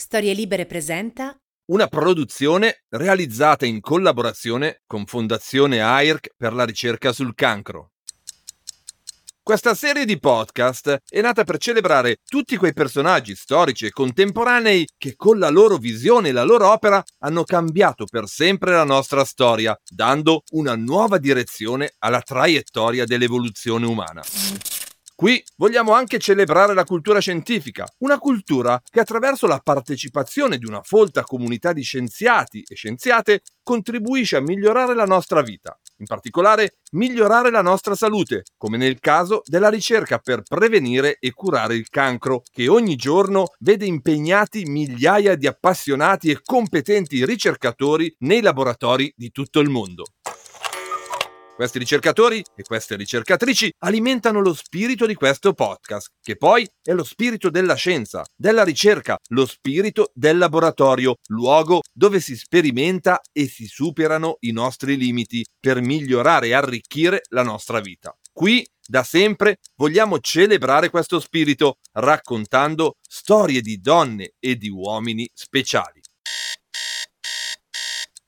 Storie Libere presenta una produzione realizzata in collaborazione con Fondazione AIRC per la ricerca sul cancro. Questa serie di podcast è nata per celebrare tutti quei personaggi storici e contemporanei che con la loro visione e la loro opera hanno cambiato per sempre la nostra storia, dando una nuova direzione alla traiettoria dell'evoluzione umana. Qui vogliamo anche celebrare la cultura scientifica, una cultura che attraverso la partecipazione di una folta comunità di scienziati e scienziate contribuisce a migliorare la nostra vita, in particolare migliorare la nostra salute, come nel caso della ricerca per prevenire e curare il cancro, che ogni giorno vede impegnati migliaia di appassionati e competenti ricercatori nei laboratori di tutto il mondo. Questi ricercatori e queste ricercatrici alimentano lo spirito di questo podcast, che poi è lo spirito della scienza, della ricerca, lo spirito del laboratorio, luogo dove si sperimenta e si superano i nostri limiti per migliorare e arricchire la nostra vita. Qui da sempre vogliamo celebrare questo spirito raccontando storie di donne e di uomini speciali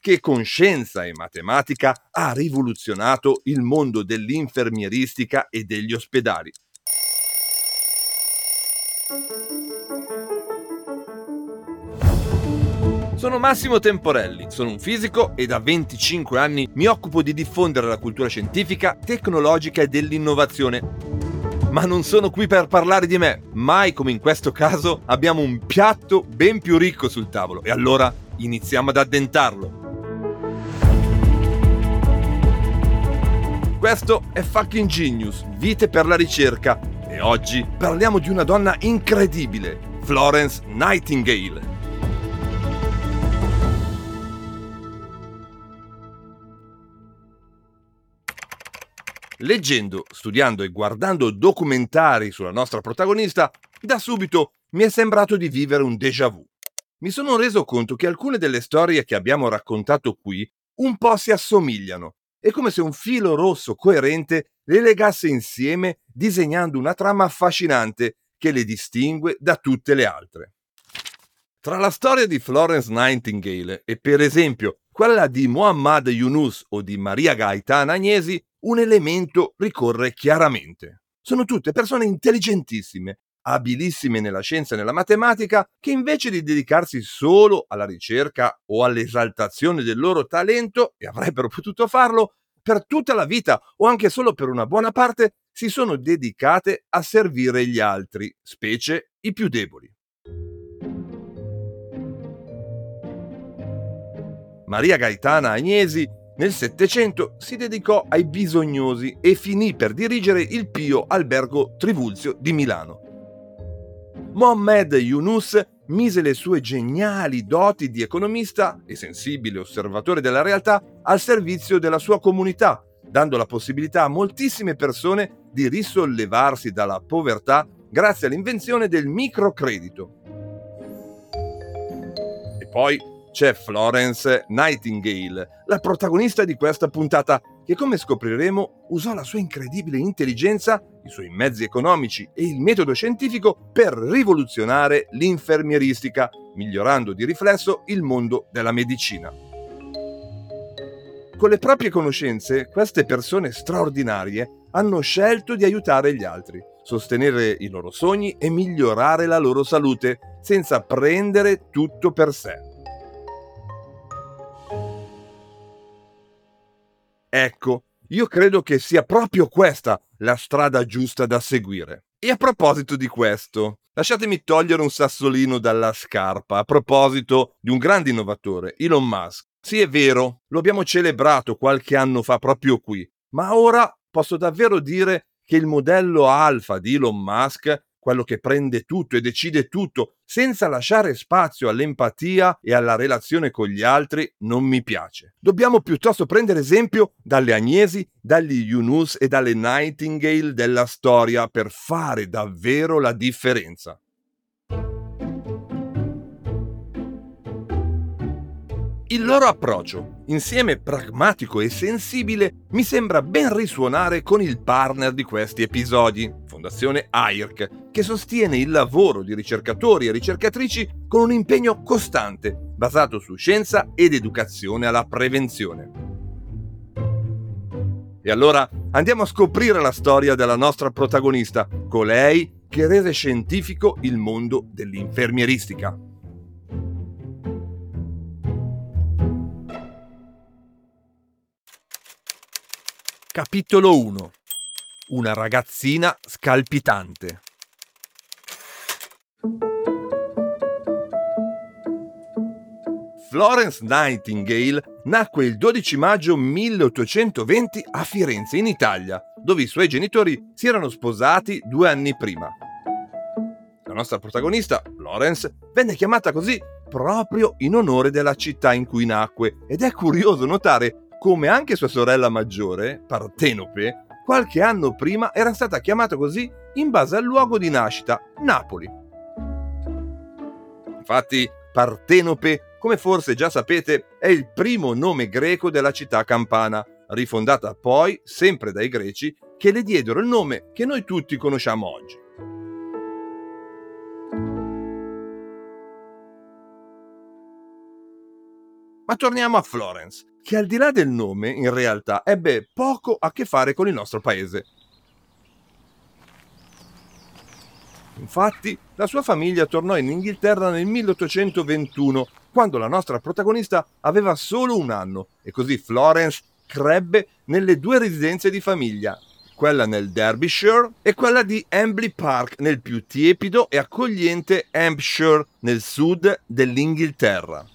che con scienza e matematica ha rivoluzionato il mondo dell'infermieristica e degli ospedali. Sono Massimo Temporelli, sono un fisico e da 25 anni mi occupo di diffondere la cultura scientifica, tecnologica e dell'innovazione. Ma non sono qui per parlare di me, mai come in questo caso abbiamo un piatto ben più ricco sul tavolo e allora iniziamo ad addentarlo. Questo è Fucking Genius, Vite per la ricerca. E oggi parliamo di una donna incredibile, Florence Nightingale. Leggendo, studiando e guardando documentari sulla nostra protagonista, da subito mi è sembrato di vivere un déjà vu. Mi sono reso conto che alcune delle storie che abbiamo raccontato qui un po' si assomigliano è come se un filo rosso coerente le legasse insieme disegnando una trama affascinante che le distingue da tutte le altre. Tra la storia di Florence Nightingale e per esempio quella di Muhammad Yunus o di Maria Gaetana Agnesi, un elemento ricorre chiaramente. Sono tutte persone intelligentissime, abilissime nella scienza e nella matematica, che invece di dedicarsi solo alla ricerca o all'esaltazione del loro talento, e avrebbero potuto farlo, per tutta la vita o anche solo per una buona parte, si sono dedicate a servire gli altri, specie i più deboli. Maria Gaetana Agnesi nel Settecento si dedicò ai bisognosi e finì per dirigere il Pio Albergo Trivulzio di Milano. Mohammed Yunus mise le sue geniali doti di economista e sensibile osservatore della realtà al servizio della sua comunità, dando la possibilità a moltissime persone di risollevarsi dalla povertà grazie all'invenzione del microcredito. E poi c'è Florence Nightingale, la protagonista di questa puntata, che come scopriremo usò la sua incredibile intelligenza, i suoi mezzi economici e il metodo scientifico per rivoluzionare l'infermieristica, migliorando di riflesso il mondo della medicina. Con le proprie conoscenze, queste persone straordinarie hanno scelto di aiutare gli altri, sostenere i loro sogni e migliorare la loro salute senza prendere tutto per sé. Ecco, io credo che sia proprio questa la strada giusta da seguire. E a proposito di questo, lasciatemi togliere un sassolino dalla scarpa a proposito di un grande innovatore, Elon Musk. Sì, è vero, lo abbiamo celebrato qualche anno fa proprio qui, ma ora posso davvero dire che il modello alfa di Elon Musk, quello che prende tutto e decide tutto senza lasciare spazio all'empatia e alla relazione con gli altri non mi piace. Dobbiamo piuttosto prendere esempio dalle Agnesi, dagli Yunus e dalle Nightingale della storia per fare davvero la differenza. Il loro approccio, insieme pragmatico e sensibile, mi sembra ben risuonare con il partner di questi episodi, Fondazione AIRC, che sostiene il lavoro di ricercatori e ricercatrici con un impegno costante, basato su scienza ed educazione alla prevenzione. E allora andiamo a scoprire la storia della nostra protagonista, colei che rese scientifico il mondo dell'infermieristica. Capitolo 1 Una ragazzina scalpitante Florence Nightingale nacque il 12 maggio 1820 a Firenze, in Italia, dove i suoi genitori si erano sposati due anni prima. La nostra protagonista, Florence, venne chiamata così proprio in onore della città in cui nacque ed è curioso notare come anche sua sorella maggiore, Partenope, qualche anno prima era stata chiamata così in base al luogo di nascita, Napoli. Infatti, Partenope, come forse già sapete, è il primo nome greco della città campana, rifondata poi, sempre dai greci, che le diedero il nome che noi tutti conosciamo oggi. Ma torniamo a Florence, che al di là del nome in realtà ebbe poco a che fare con il nostro paese. Infatti, la sua famiglia tornò in Inghilterra nel 1821, quando la nostra protagonista aveva solo un anno, e così Florence crebbe nelle due residenze di famiglia, quella nel Derbyshire e quella di Embley Park nel più tiepido e accogliente Hampshire nel sud dell'Inghilterra.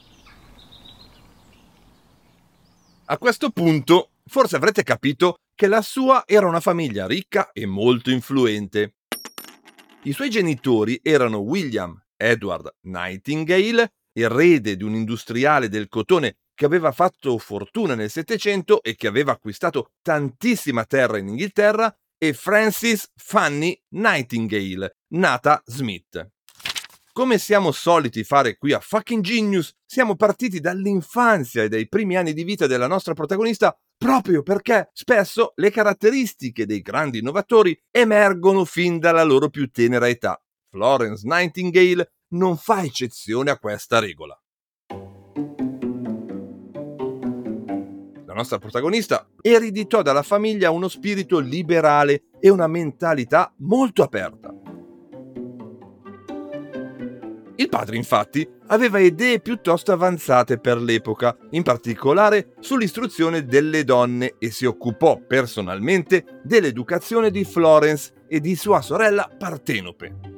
A questo punto forse avrete capito che la sua era una famiglia ricca e molto influente. I suoi genitori erano William Edward Nightingale, erede di un industriale del cotone che aveva fatto fortuna nel Settecento e che aveva acquistato tantissima terra in Inghilterra, e Frances Fanny Nightingale, nata Smith. Come siamo soliti fare qui a Fucking Genius, siamo partiti dall'infanzia e dai primi anni di vita della nostra protagonista proprio perché spesso le caratteristiche dei grandi innovatori emergono fin dalla loro più tenera età. Florence Nightingale non fa eccezione a questa regola. La nostra protagonista ereditò dalla famiglia uno spirito liberale e una mentalità molto aperta. Il padre, infatti, aveva idee piuttosto avanzate per l'epoca, in particolare sull'istruzione delle donne e si occupò personalmente dell'educazione di Florence e di sua sorella Partenope.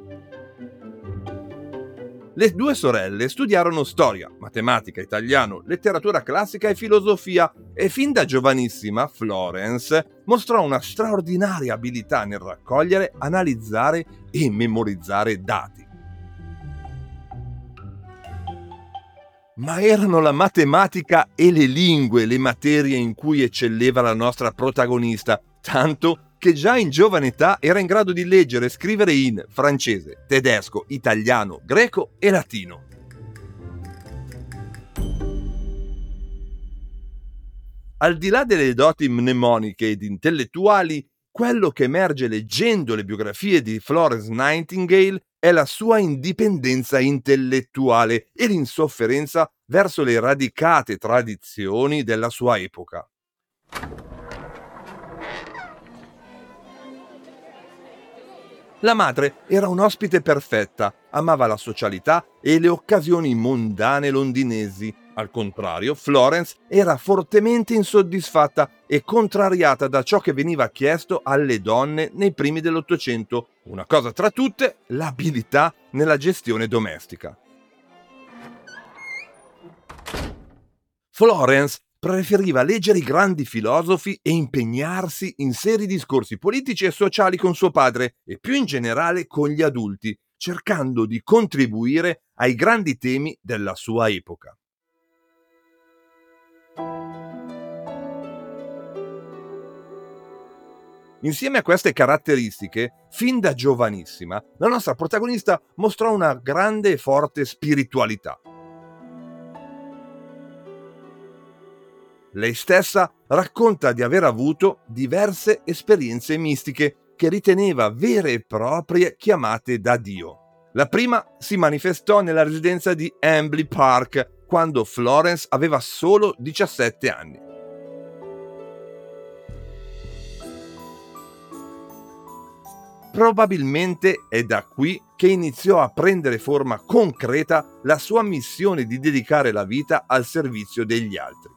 Le due sorelle studiarono storia, matematica, italiano, letteratura classica e filosofia e fin da giovanissima Florence mostrò una straordinaria abilità nel raccogliere, analizzare e memorizzare dati. Ma erano la matematica e le lingue le materie in cui eccelleva la nostra protagonista, tanto che già in giovane età era in grado di leggere e scrivere in francese, tedesco, italiano, greco e latino. Al di là delle doti mnemoniche ed intellettuali, quello che emerge leggendo le biografie di Florence Nightingale è la sua indipendenza intellettuale e l'insofferenza verso le radicate tradizioni della sua epoca. La madre era un'ospite perfetta, amava la socialità e le occasioni mondane londinesi. Al contrario, Florence era fortemente insoddisfatta e contrariata da ciò che veniva chiesto alle donne nei primi dell'Ottocento, una cosa tra tutte, l'abilità nella gestione domestica. Florence preferiva leggere i grandi filosofi e impegnarsi in seri discorsi politici e sociali con suo padre e più in generale con gli adulti, cercando di contribuire ai grandi temi della sua epoca. Insieme a queste caratteristiche, fin da giovanissima, la nostra protagonista mostrò una grande e forte spiritualità. Lei stessa racconta di aver avuto diverse esperienze mistiche che riteneva vere e proprie chiamate da Dio. La prima si manifestò nella residenza di Ambley Park quando Florence aveva solo 17 anni. Probabilmente è da qui che iniziò a prendere forma concreta la sua missione di dedicare la vita al servizio degli altri.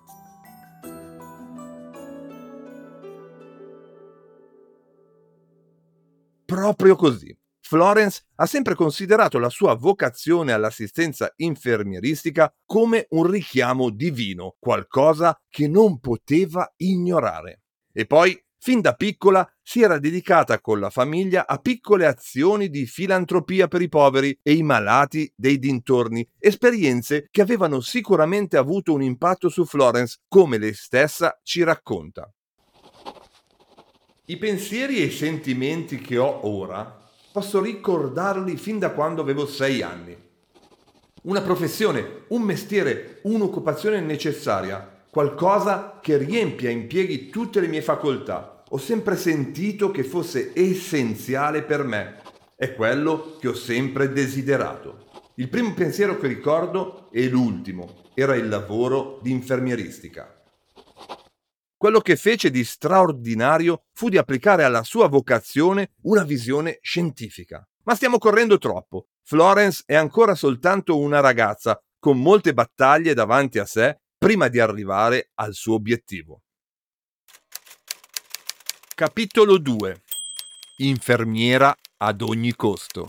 Proprio così. Florence ha sempre considerato la sua vocazione all'assistenza infermieristica come un richiamo divino, qualcosa che non poteva ignorare. E poi Fin da piccola si era dedicata con la famiglia a piccole azioni di filantropia per i poveri e i malati dei dintorni, esperienze che avevano sicuramente avuto un impatto su Florence, come lei stessa ci racconta. I pensieri e i sentimenti che ho ora posso ricordarli fin da quando avevo sei anni. Una professione, un mestiere, un'occupazione necessaria qualcosa che riempia e impieghi tutte le mie facoltà. Ho sempre sentito che fosse essenziale per me. È quello che ho sempre desiderato. Il primo pensiero che ricordo e l'ultimo era il lavoro di infermieristica. Quello che fece di straordinario fu di applicare alla sua vocazione una visione scientifica. Ma stiamo correndo troppo. Florence è ancora soltanto una ragazza, con molte battaglie davanti a sé prima di arrivare al suo obiettivo. Capitolo 2 Infermiera ad ogni costo.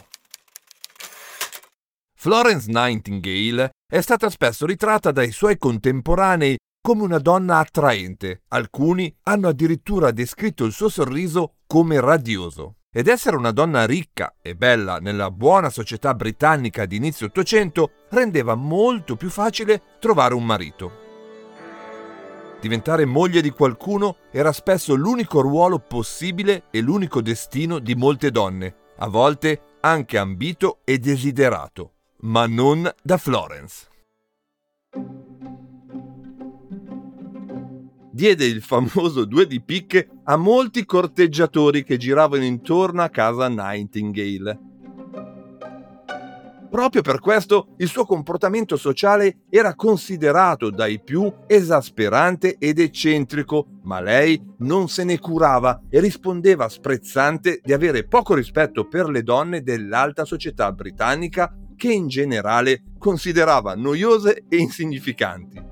Florence Nightingale è stata spesso ritratta dai suoi contemporanei come una donna attraente. Alcuni hanno addirittura descritto il suo sorriso come radioso. Ed essere una donna ricca e bella nella buona società britannica di inizio Ottocento rendeva molto più facile trovare un marito. Diventare moglie di qualcuno era spesso l'unico ruolo possibile e l'unico destino di molte donne, a volte anche ambito e desiderato, ma non da Florence. Diede il famoso due di picche a molti corteggiatori che giravano intorno a casa Nightingale Proprio per questo il suo comportamento sociale era considerato dai più esasperante ed eccentrico, ma lei non se ne curava e rispondeva sprezzante di avere poco rispetto per le donne dell'alta società britannica che in generale considerava noiose e insignificanti.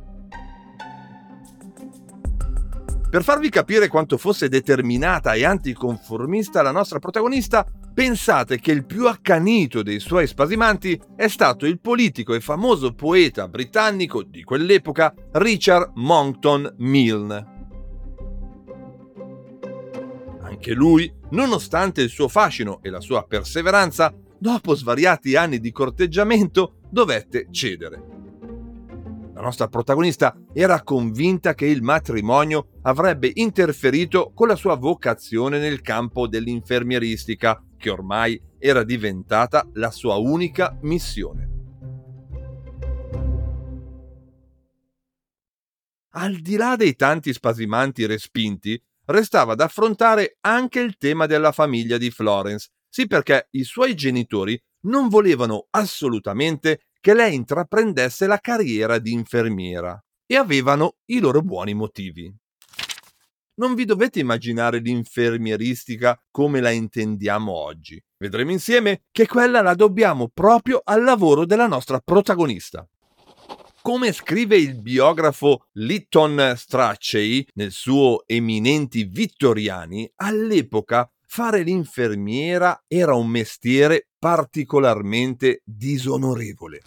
Per farvi capire quanto fosse determinata e anticonformista la nostra protagonista, Pensate che il più accanito dei suoi spasimanti è stato il politico e famoso poeta britannico di quell'epoca Richard Monckton Milne. Anche lui, nonostante il suo fascino e la sua perseveranza, dopo svariati anni di corteggiamento dovette cedere. La nostra protagonista era convinta che il matrimonio avrebbe interferito con la sua vocazione nel campo dell'infermieristica che ormai era diventata la sua unica missione. Al di là dei tanti spasimanti respinti, restava da affrontare anche il tema della famiglia di Florence, sì perché i suoi genitori non volevano assolutamente che lei intraprendesse la carriera di infermiera e avevano i loro buoni motivi non vi dovete immaginare l'infermieristica come la intendiamo oggi. Vedremo insieme che quella la dobbiamo proprio al lavoro della nostra protagonista. Come scrive il biografo Lytton Strachey nel suo Eminenti Vittoriani, all'epoca fare l'infermiera era un mestiere particolarmente disonorevole.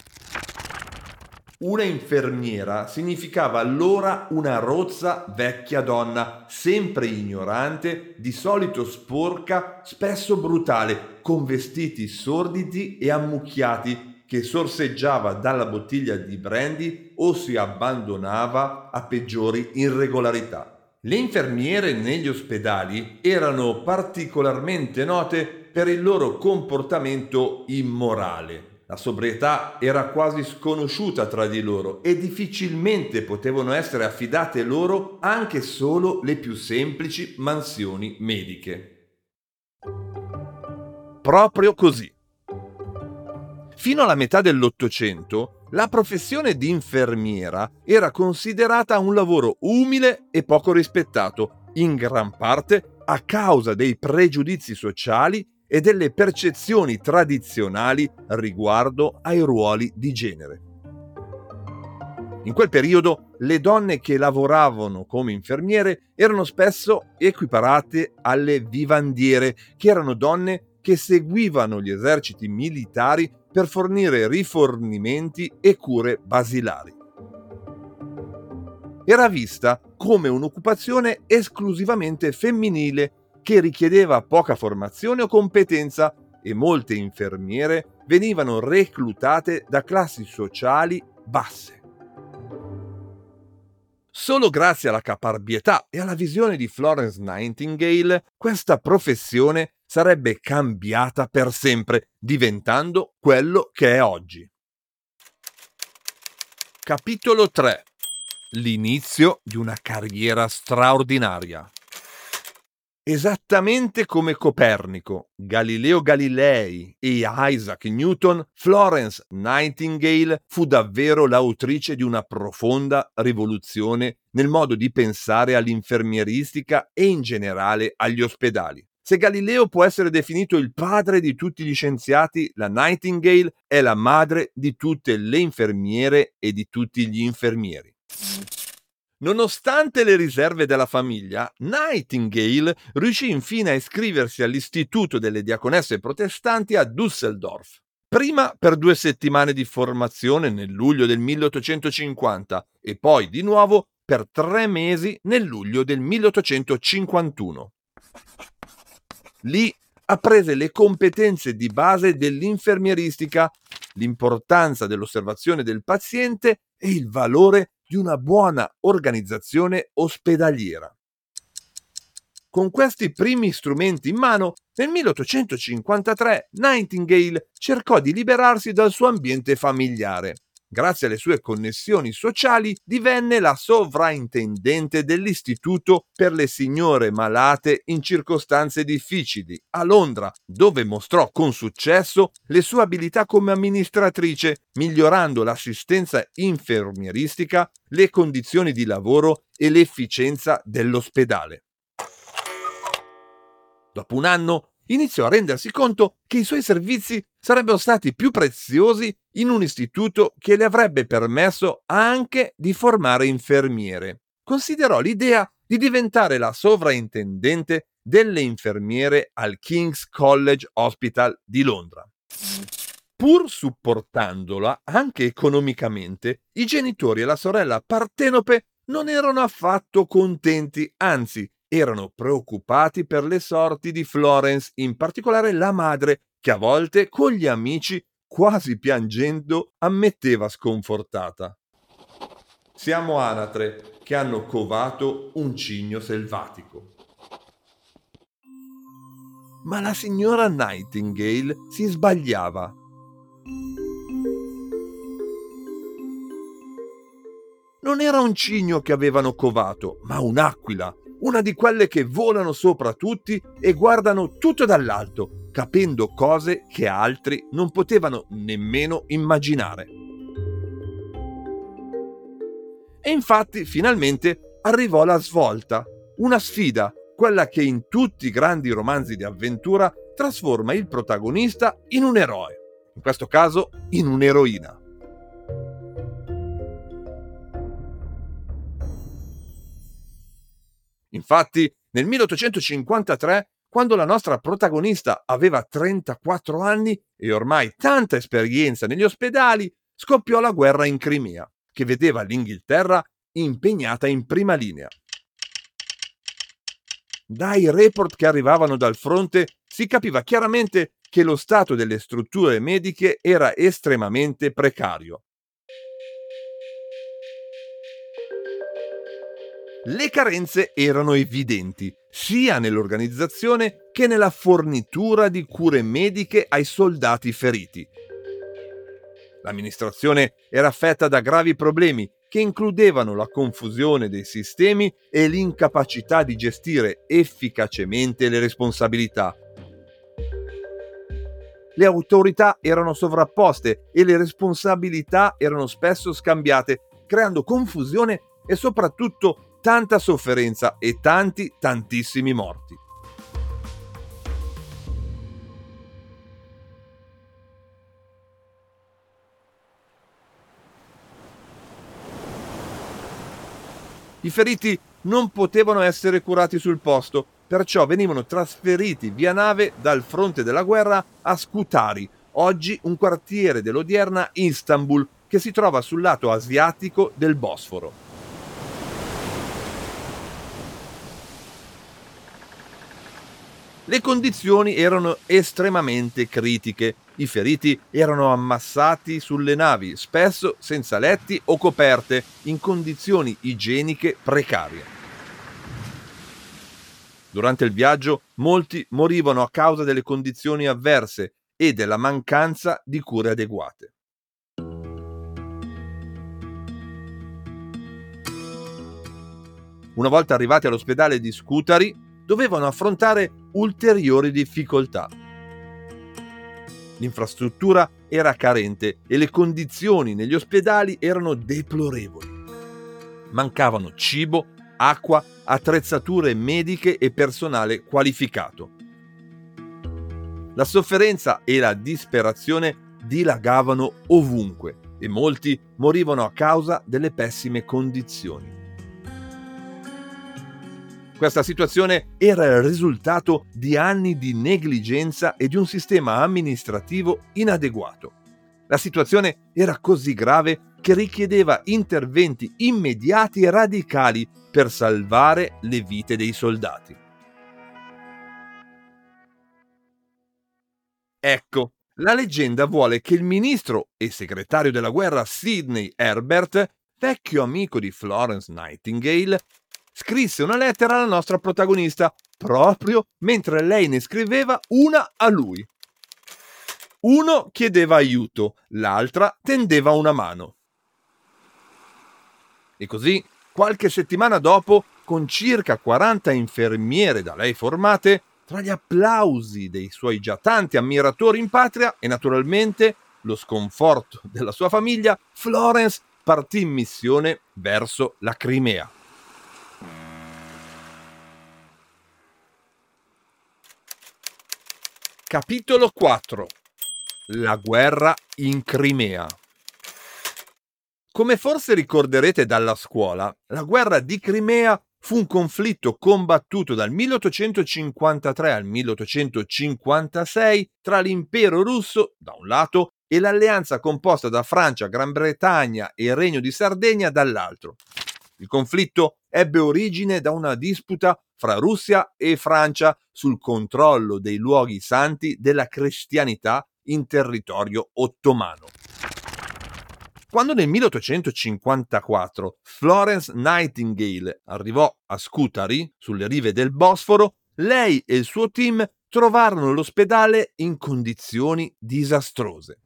Una infermiera significava allora una rozza vecchia donna, sempre ignorante, di solito sporca, spesso brutale, con vestiti sordidi e ammucchiati, che sorseggiava dalla bottiglia di brandy o si abbandonava a peggiori irregolarità. Le infermiere negli ospedali erano particolarmente note per il loro comportamento immorale. La sobrietà era quasi sconosciuta tra di loro e difficilmente potevano essere affidate loro anche solo le più semplici mansioni mediche. Proprio così. Fino alla metà dell'Ottocento, la professione di infermiera era considerata un lavoro umile e poco rispettato, in gran parte a causa dei pregiudizi sociali e delle percezioni tradizionali riguardo ai ruoli di genere. In quel periodo le donne che lavoravano come infermiere erano spesso equiparate alle vivandiere, che erano donne che seguivano gli eserciti militari per fornire rifornimenti e cure basilari. Era vista come un'occupazione esclusivamente femminile che richiedeva poca formazione o competenza e molte infermiere venivano reclutate da classi sociali basse. Solo grazie alla caparbietà e alla visione di Florence Nightingale, questa professione sarebbe cambiata per sempre, diventando quello che è oggi. Capitolo 3 L'inizio di una carriera straordinaria. Esattamente come Copernico, Galileo Galilei e Isaac Newton, Florence Nightingale fu davvero l'autrice di una profonda rivoluzione nel modo di pensare all'infermieristica e in generale agli ospedali. Se Galileo può essere definito il padre di tutti gli scienziati, la Nightingale è la madre di tutte le infermiere e di tutti gli infermieri. Nonostante le riserve della famiglia, Nightingale riuscì infine a iscriversi all'Istituto delle Diaconesse Protestanti a Düsseldorf. Prima per due settimane di formazione nel luglio del 1850 e poi di nuovo per tre mesi nel luglio del 1851. Lì apprese le competenze di base dell'infermieristica, l'importanza dell'osservazione del paziente e il valore di una buona organizzazione ospedaliera. Con questi primi strumenti in mano, nel 1853 Nightingale cercò di liberarsi dal suo ambiente familiare grazie alle sue connessioni sociali, divenne la sovrintendente dell'Istituto per le signore malate in circostanze difficili a Londra, dove mostrò con successo le sue abilità come amministratrice, migliorando l'assistenza infermieristica, le condizioni di lavoro e l'efficienza dell'ospedale. Dopo un anno iniziò a rendersi conto che i suoi servizi sarebbero stati più preziosi in un istituto che le avrebbe permesso anche di formare infermiere. Considerò l'idea di diventare la sovraintendente delle infermiere al King's College Hospital di Londra. Pur supportandola anche economicamente, i genitori e la sorella Partenope non erano affatto contenti, anzi erano preoccupati per le sorti di Florence, in particolare la madre, che a volte con gli amici, quasi piangendo, ammetteva sconfortata. Siamo anatre che hanno covato un cigno selvatico. Ma la signora Nightingale si sbagliava. Non era un cigno che avevano covato, ma un'aquila, una di quelle che volano sopra tutti e guardano tutto dall'alto, capendo cose che altri non potevano nemmeno immaginare. E infatti finalmente arrivò la svolta, una sfida, quella che in tutti i grandi romanzi di avventura trasforma il protagonista in un eroe, in questo caso in un'eroina. Infatti, nel 1853, quando la nostra protagonista aveva 34 anni e ormai tanta esperienza negli ospedali, scoppiò la guerra in Crimea, che vedeva l'Inghilterra impegnata in prima linea. Dai report che arrivavano dal fronte si capiva chiaramente che lo stato delle strutture mediche era estremamente precario. Le carenze erano evidenti, sia nell'organizzazione che nella fornitura di cure mediche ai soldati feriti. L'amministrazione era affetta da gravi problemi che includevano la confusione dei sistemi e l'incapacità di gestire efficacemente le responsabilità. Le autorità erano sovrapposte e le responsabilità erano spesso scambiate, creando confusione e soprattutto tanta sofferenza e tanti, tantissimi morti. I feriti non potevano essere curati sul posto, perciò venivano trasferiti via nave dal fronte della guerra a Scutari, oggi un quartiere dell'odierna Istanbul che si trova sul lato asiatico del Bosforo. Le condizioni erano estremamente critiche. I feriti erano ammassati sulle navi, spesso senza letti o coperte, in condizioni igieniche precarie. Durante il viaggio molti morivano a causa delle condizioni avverse e della mancanza di cure adeguate. Una volta arrivati all'ospedale di Scutari, dovevano affrontare ulteriori difficoltà. L'infrastruttura era carente e le condizioni negli ospedali erano deplorevoli. Mancavano cibo, acqua, attrezzature mediche e personale qualificato. La sofferenza e la disperazione dilagavano ovunque e molti morivano a causa delle pessime condizioni. Questa situazione era il risultato di anni di negligenza e di un sistema amministrativo inadeguato. La situazione era così grave che richiedeva interventi immediati e radicali per salvare le vite dei soldati. Ecco, la leggenda vuole che il ministro e segretario della guerra Sidney Herbert, vecchio amico di Florence Nightingale, scrisse una lettera alla nostra protagonista proprio mentre lei ne scriveva una a lui. Uno chiedeva aiuto, l'altra tendeva una mano. E così, qualche settimana dopo, con circa 40 infermiere da lei formate, tra gli applausi dei suoi già tanti ammiratori in patria e naturalmente lo sconforto della sua famiglia, Florence partì in missione verso la Crimea. Capitolo 4 La guerra in Crimea Come forse ricorderete dalla scuola, la guerra di Crimea fu un conflitto combattuto dal 1853 al 1856 tra l'impero russo da un lato e l'alleanza composta da Francia, Gran Bretagna e Regno di Sardegna dall'altro. Il conflitto ebbe origine da una disputa fra Russia e Francia sul controllo dei luoghi santi della cristianità in territorio ottomano. Quando nel 1854 Florence Nightingale arrivò a Scutari, sulle rive del Bosforo, lei e il suo team trovarono l'ospedale in condizioni disastrose.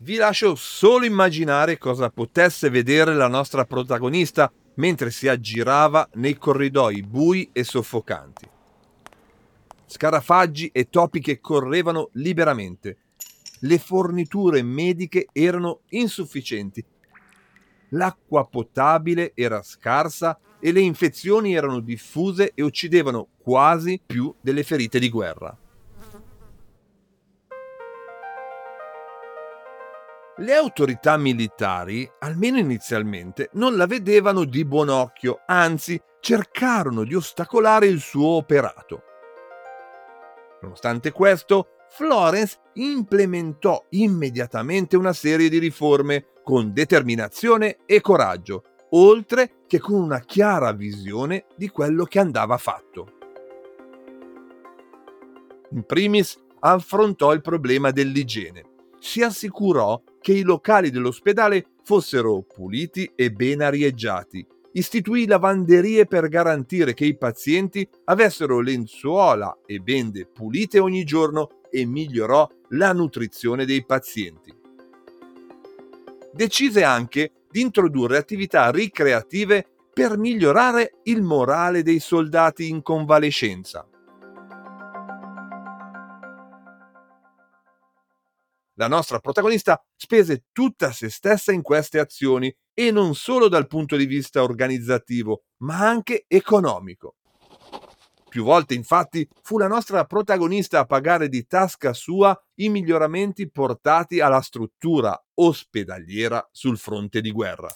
Vi lascio solo immaginare cosa potesse vedere la nostra protagonista mentre si aggirava nei corridoi bui e soffocanti. Scarafaggi e topi che correvano liberamente. Le forniture mediche erano insufficienti. L'acqua potabile era scarsa e le infezioni erano diffuse e uccidevano quasi più delle ferite di guerra. Le autorità militari, almeno inizialmente, non la vedevano di buon occhio, anzi cercarono di ostacolare il suo operato. Nonostante questo, Florence implementò immediatamente una serie di riforme con determinazione e coraggio, oltre che con una chiara visione di quello che andava fatto. In primis affrontò il problema dell'igiene. Si assicurò che i locali dell'ospedale fossero puliti e ben arieggiati. Istituì lavanderie per garantire che i pazienti avessero lenzuola e bende pulite ogni giorno e migliorò la nutrizione dei pazienti. Decise anche di introdurre attività ricreative per migliorare il morale dei soldati in convalescenza. La nostra protagonista spese tutta se stessa in queste azioni e non solo dal punto di vista organizzativo, ma anche economico. Più volte infatti fu la nostra protagonista a pagare di tasca sua i miglioramenti portati alla struttura ospedaliera sul fronte di guerra.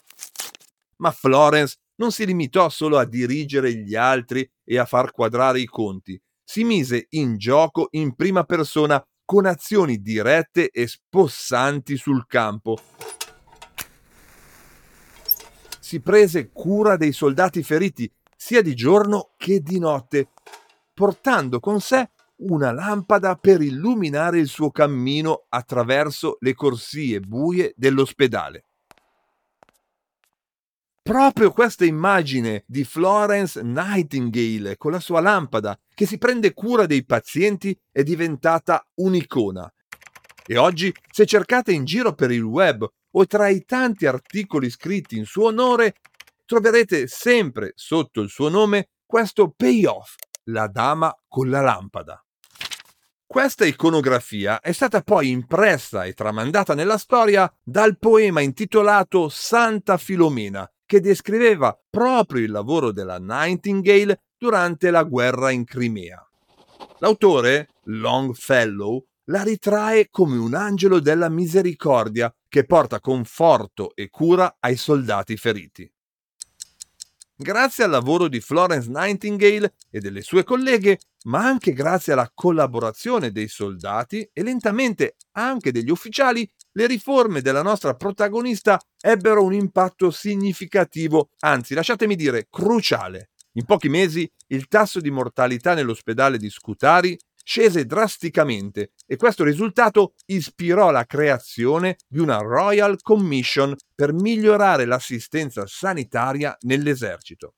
Ma Florence non si limitò solo a dirigere gli altri e a far quadrare i conti, si mise in gioco in prima persona con azioni dirette e spossanti sul campo. Si prese cura dei soldati feriti sia di giorno che di notte, portando con sé una lampada per illuminare il suo cammino attraverso le corsie buie dell'ospedale. Proprio questa immagine di Florence Nightingale con la sua lampada che si prende cura dei pazienti è diventata un'icona. E oggi, se cercate in giro per il web o tra i tanti articoli scritti in suo onore, troverete sempre sotto il suo nome questo payoff, la dama con la lampada. Questa iconografia è stata poi impressa e tramandata nella storia dal poema intitolato Santa Filomena, che descriveva proprio il lavoro della Nightingale durante la guerra in Crimea. L'autore, Longfellow, la ritrae come un angelo della misericordia che porta conforto e cura ai soldati feriti. Grazie al lavoro di Florence Nightingale e delle sue colleghe, ma anche grazie alla collaborazione dei soldati e lentamente anche degli ufficiali, le riforme della nostra protagonista ebbero un impatto significativo, anzi lasciatemi dire cruciale. In pochi mesi il tasso di mortalità nell'ospedale di Scutari scese drasticamente e questo risultato ispirò la creazione di una Royal Commission per migliorare l'assistenza sanitaria nell'esercito.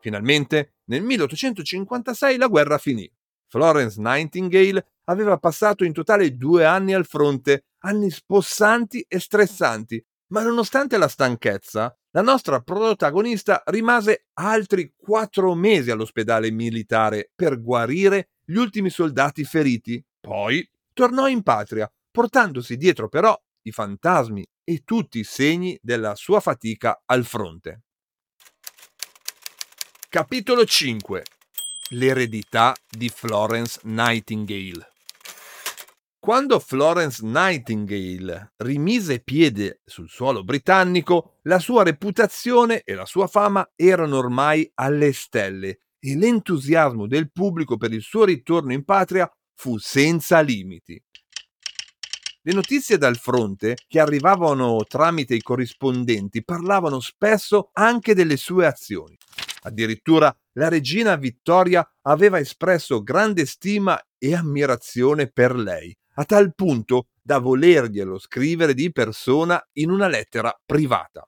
Finalmente, nel 1856 la guerra finì. Florence Nightingale aveva passato in totale due anni al fronte, anni spossanti e stressanti, ma nonostante la stanchezza, la nostra protagonista rimase altri quattro mesi all'ospedale militare per guarire gli ultimi soldati feriti. Poi tornò in patria, portandosi dietro però i fantasmi e tutti i segni della sua fatica al fronte. Capitolo 5 L'eredità di Florence Nightingale quando Florence Nightingale rimise piede sul suolo britannico, la sua reputazione e la sua fama erano ormai alle stelle e l'entusiasmo del pubblico per il suo ritorno in patria fu senza limiti. Le notizie dal fronte, che arrivavano tramite i corrispondenti, parlavano spesso anche delle sue azioni. Addirittura la regina Vittoria aveva espresso grande stima e ammirazione per lei a tal punto da volerglielo scrivere di persona in una lettera privata.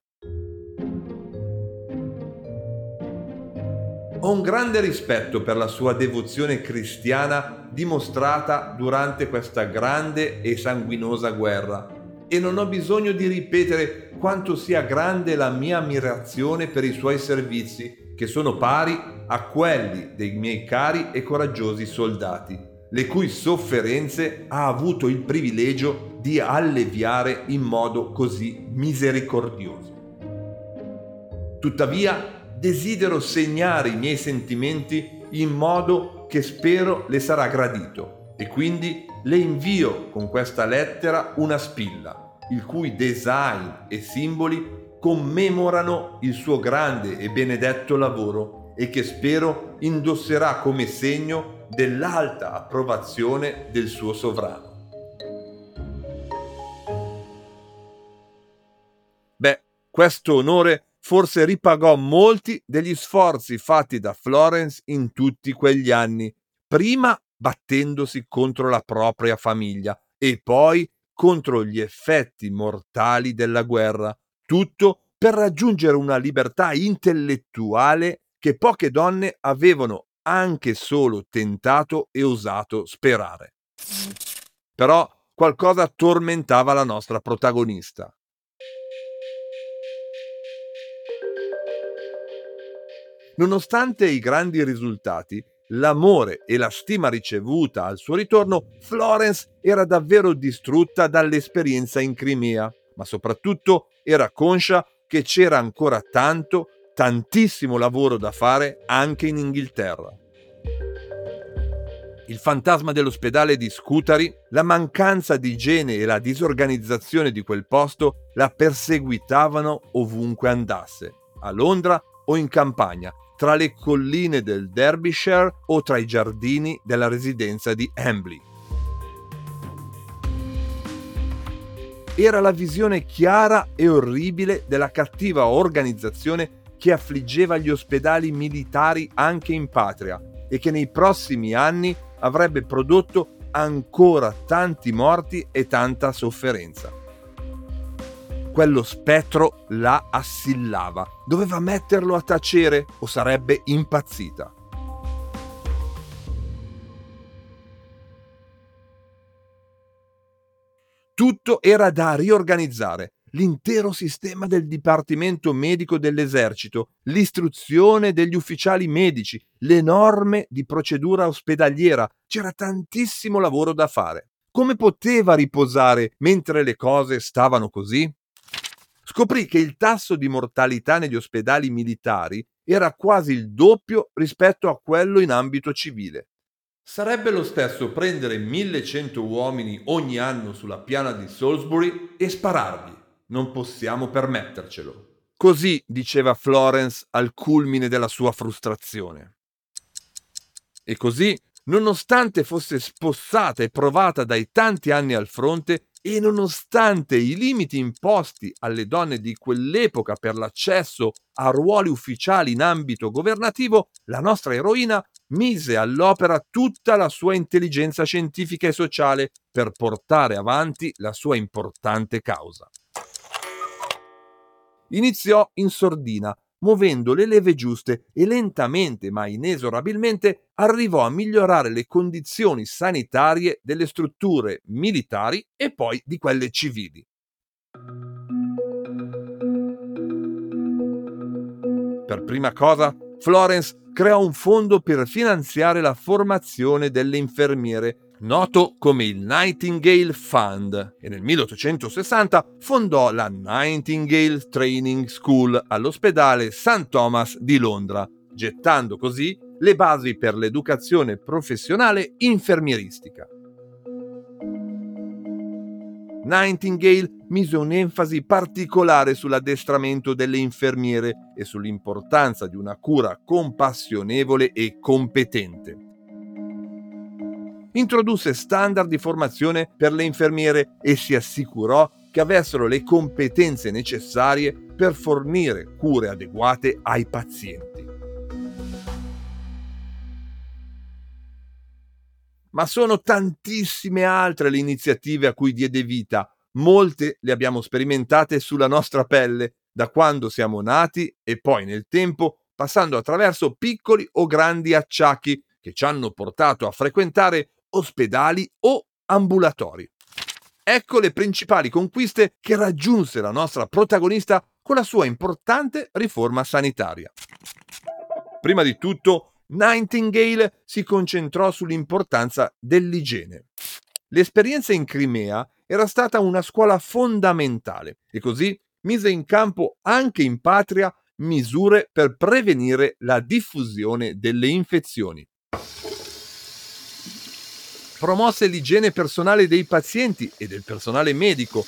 Ho un grande rispetto per la sua devozione cristiana dimostrata durante questa grande e sanguinosa guerra e non ho bisogno di ripetere quanto sia grande la mia ammirazione per i suoi servizi, che sono pari a quelli dei miei cari e coraggiosi soldati le cui sofferenze ha avuto il privilegio di alleviare in modo così misericordioso. Tuttavia, desidero segnare i miei sentimenti in modo che spero le sarà gradito e quindi le invio con questa lettera una spilla, il cui design e simboli commemorano il suo grande e benedetto lavoro e che spero indosserà come segno dell'alta approvazione del suo sovrano. Beh, questo onore forse ripagò molti degli sforzi fatti da Florence in tutti quegli anni, prima battendosi contro la propria famiglia e poi contro gli effetti mortali della guerra, tutto per raggiungere una libertà intellettuale che poche donne avevano anche solo tentato e osato sperare. Però qualcosa tormentava la nostra protagonista. Nonostante i grandi risultati, l'amore e la stima ricevuta al suo ritorno, Florence era davvero distrutta dall'esperienza in Crimea, ma soprattutto era conscia che c'era ancora tanto, tantissimo lavoro da fare anche in Inghilterra. Il fantasma dell'ospedale di Scutari, la mancanza di igiene e la disorganizzazione di quel posto la perseguitavano ovunque andasse, a Londra o in campagna, tra le colline del Derbyshire o tra i giardini della residenza di Hambly. Era la visione chiara e orribile della cattiva organizzazione che affliggeva gli ospedali militari anche in patria e che nei prossimi anni avrebbe prodotto ancora tanti morti e tanta sofferenza quello spettro la assillava. Doveva metterlo a tacere o sarebbe impazzita. Tutto era da riorganizzare. L'intero sistema del Dipartimento Medico dell'Esercito, l'istruzione degli ufficiali medici, le norme di procedura ospedaliera. C'era tantissimo lavoro da fare. Come poteva riposare mentre le cose stavano così? scoprì che il tasso di mortalità negli ospedali militari era quasi il doppio rispetto a quello in ambito civile. Sarebbe lo stesso prendere 1100 uomini ogni anno sulla piana di Salisbury e spararli. Non possiamo permettercelo. Così diceva Florence al culmine della sua frustrazione. E così, nonostante fosse spossata e provata dai tanti anni al fronte, e nonostante i limiti imposti alle donne di quell'epoca per l'accesso a ruoli ufficiali in ambito governativo, la nostra eroina mise all'opera tutta la sua intelligenza scientifica e sociale per portare avanti la sua importante causa. Iniziò in sordina, muovendo le leve giuste e lentamente ma inesorabilmente arrivò a migliorare le condizioni sanitarie delle strutture militari e poi di quelle civili. Per prima cosa, Florence creò un fondo per finanziare la formazione delle infermiere noto come il Nightingale Fund, e nel 1860 fondò la Nightingale Training School all'ospedale St. Thomas di Londra, gettando così le basi per l'educazione professionale infermieristica. Nightingale mise un'enfasi particolare sull'addestramento delle infermiere e sull'importanza di una cura compassionevole e competente introdusse standard di formazione per le infermiere e si assicurò che avessero le competenze necessarie per fornire cure adeguate ai pazienti. Ma sono tantissime altre le iniziative a cui diede vita, molte le abbiamo sperimentate sulla nostra pelle, da quando siamo nati e poi nel tempo passando attraverso piccoli o grandi acciacchi che ci hanno portato a frequentare ospedali o ambulatori. Ecco le principali conquiste che raggiunse la nostra protagonista con la sua importante riforma sanitaria. Prima di tutto, Nightingale si concentrò sull'importanza dell'igiene. L'esperienza in Crimea era stata una scuola fondamentale e così mise in campo anche in patria misure per prevenire la diffusione delle infezioni promosse l'igiene personale dei pazienti e del personale medico,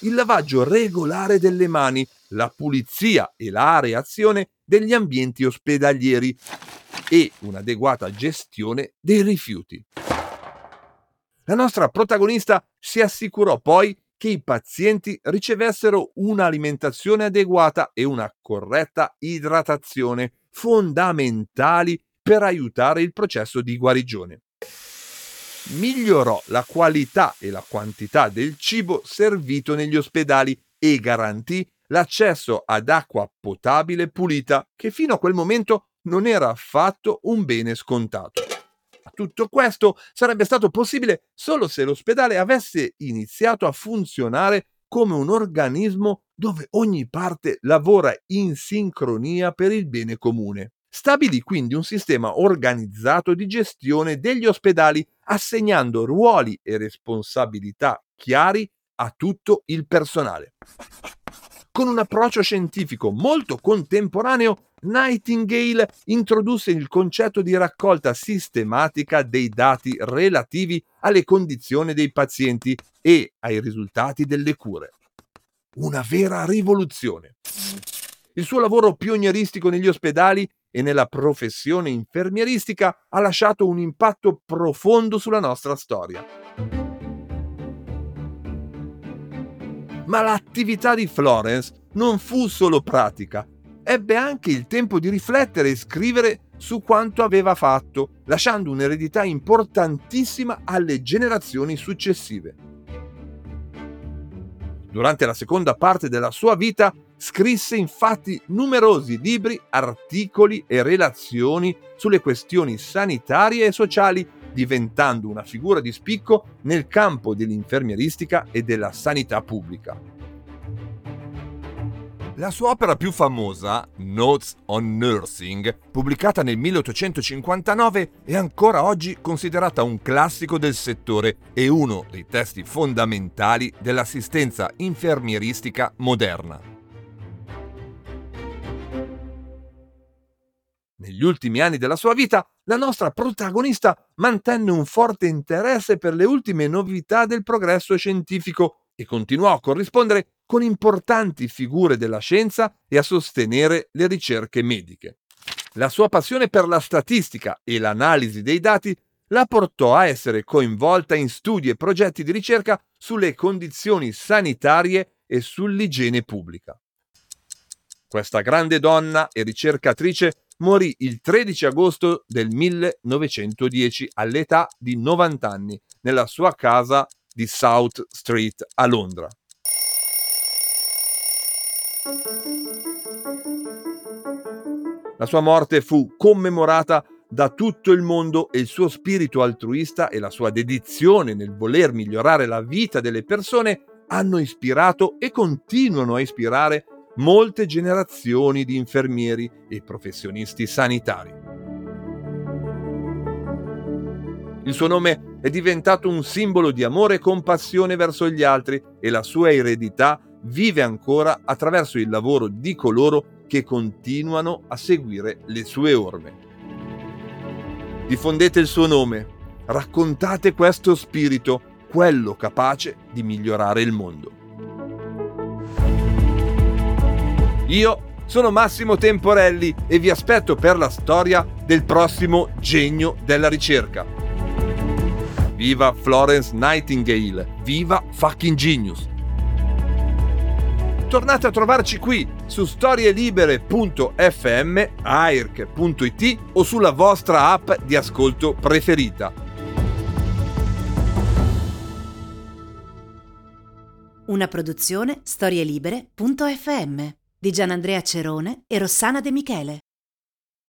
il lavaggio regolare delle mani, la pulizia e la areazione degli ambienti ospedalieri. e un'adeguata gestione dei rifiuti. La nostra protagonista si assicurò poi che i pazienti ricevessero un'alimentazione adeguata e una corretta idratazione, fondamentali per aiutare il processo di guarigione. Migliorò la qualità e la quantità del cibo servito negli ospedali e garantì l'accesso ad acqua potabile pulita, che fino a quel momento non era affatto un bene scontato. Tutto questo sarebbe stato possibile solo se l'ospedale avesse iniziato a funzionare come un organismo dove ogni parte lavora in sincronia per il bene comune. Stabilì quindi un sistema organizzato di gestione degli ospedali, assegnando ruoli e responsabilità chiari a tutto il personale. Con un approccio scientifico molto contemporaneo, Nightingale introdusse il concetto di raccolta sistematica dei dati relativi alle condizioni dei pazienti e ai risultati delle cure. Una vera rivoluzione. Il suo lavoro pionieristico negli ospedali e nella professione infermieristica ha lasciato un impatto profondo sulla nostra storia. Ma l'attività di Florence non fu solo pratica, ebbe anche il tempo di riflettere e scrivere su quanto aveva fatto, lasciando un'eredità importantissima alle generazioni successive. Durante la seconda parte della sua vita scrisse infatti numerosi libri, articoli e relazioni sulle questioni sanitarie e sociali, diventando una figura di spicco nel campo dell'infermieristica e della sanità pubblica. La sua opera più famosa, Notes on Nursing, pubblicata nel 1859, è ancora oggi considerata un classico del settore e uno dei testi fondamentali dell'assistenza infermieristica moderna. Negli ultimi anni della sua vita, la nostra protagonista mantenne un forte interesse per le ultime novità del progresso scientifico e continuò a corrispondere con importanti figure della scienza e a sostenere le ricerche mediche. La sua passione per la statistica e l'analisi dei dati la portò a essere coinvolta in studi e progetti di ricerca sulle condizioni sanitarie e sull'igiene pubblica. Questa grande donna e ricercatrice morì il 13 agosto del 1910 all'età di 90 anni nella sua casa di South Street a Londra. La sua morte fu commemorata da tutto il mondo e il suo spirito altruista e la sua dedizione nel voler migliorare la vita delle persone hanno ispirato e continuano a ispirare molte generazioni di infermieri e professionisti sanitari. Il suo nome è diventato un simbolo di amore e compassione verso gli altri e la sua eredità vive ancora attraverso il lavoro di coloro che continuano a seguire le sue orme. Diffondete il suo nome, raccontate questo spirito, quello capace di migliorare il mondo. Io sono Massimo Temporelli e vi aspetto per la storia del prossimo genio della ricerca. Viva Florence Nightingale! Viva fucking genius! tornate a trovarci qui su storielibere.fm, airc.it o sulla vostra app di ascolto preferita. Una produzione storielibere.fm di Gianandrea Cerone e Rossana De Michele.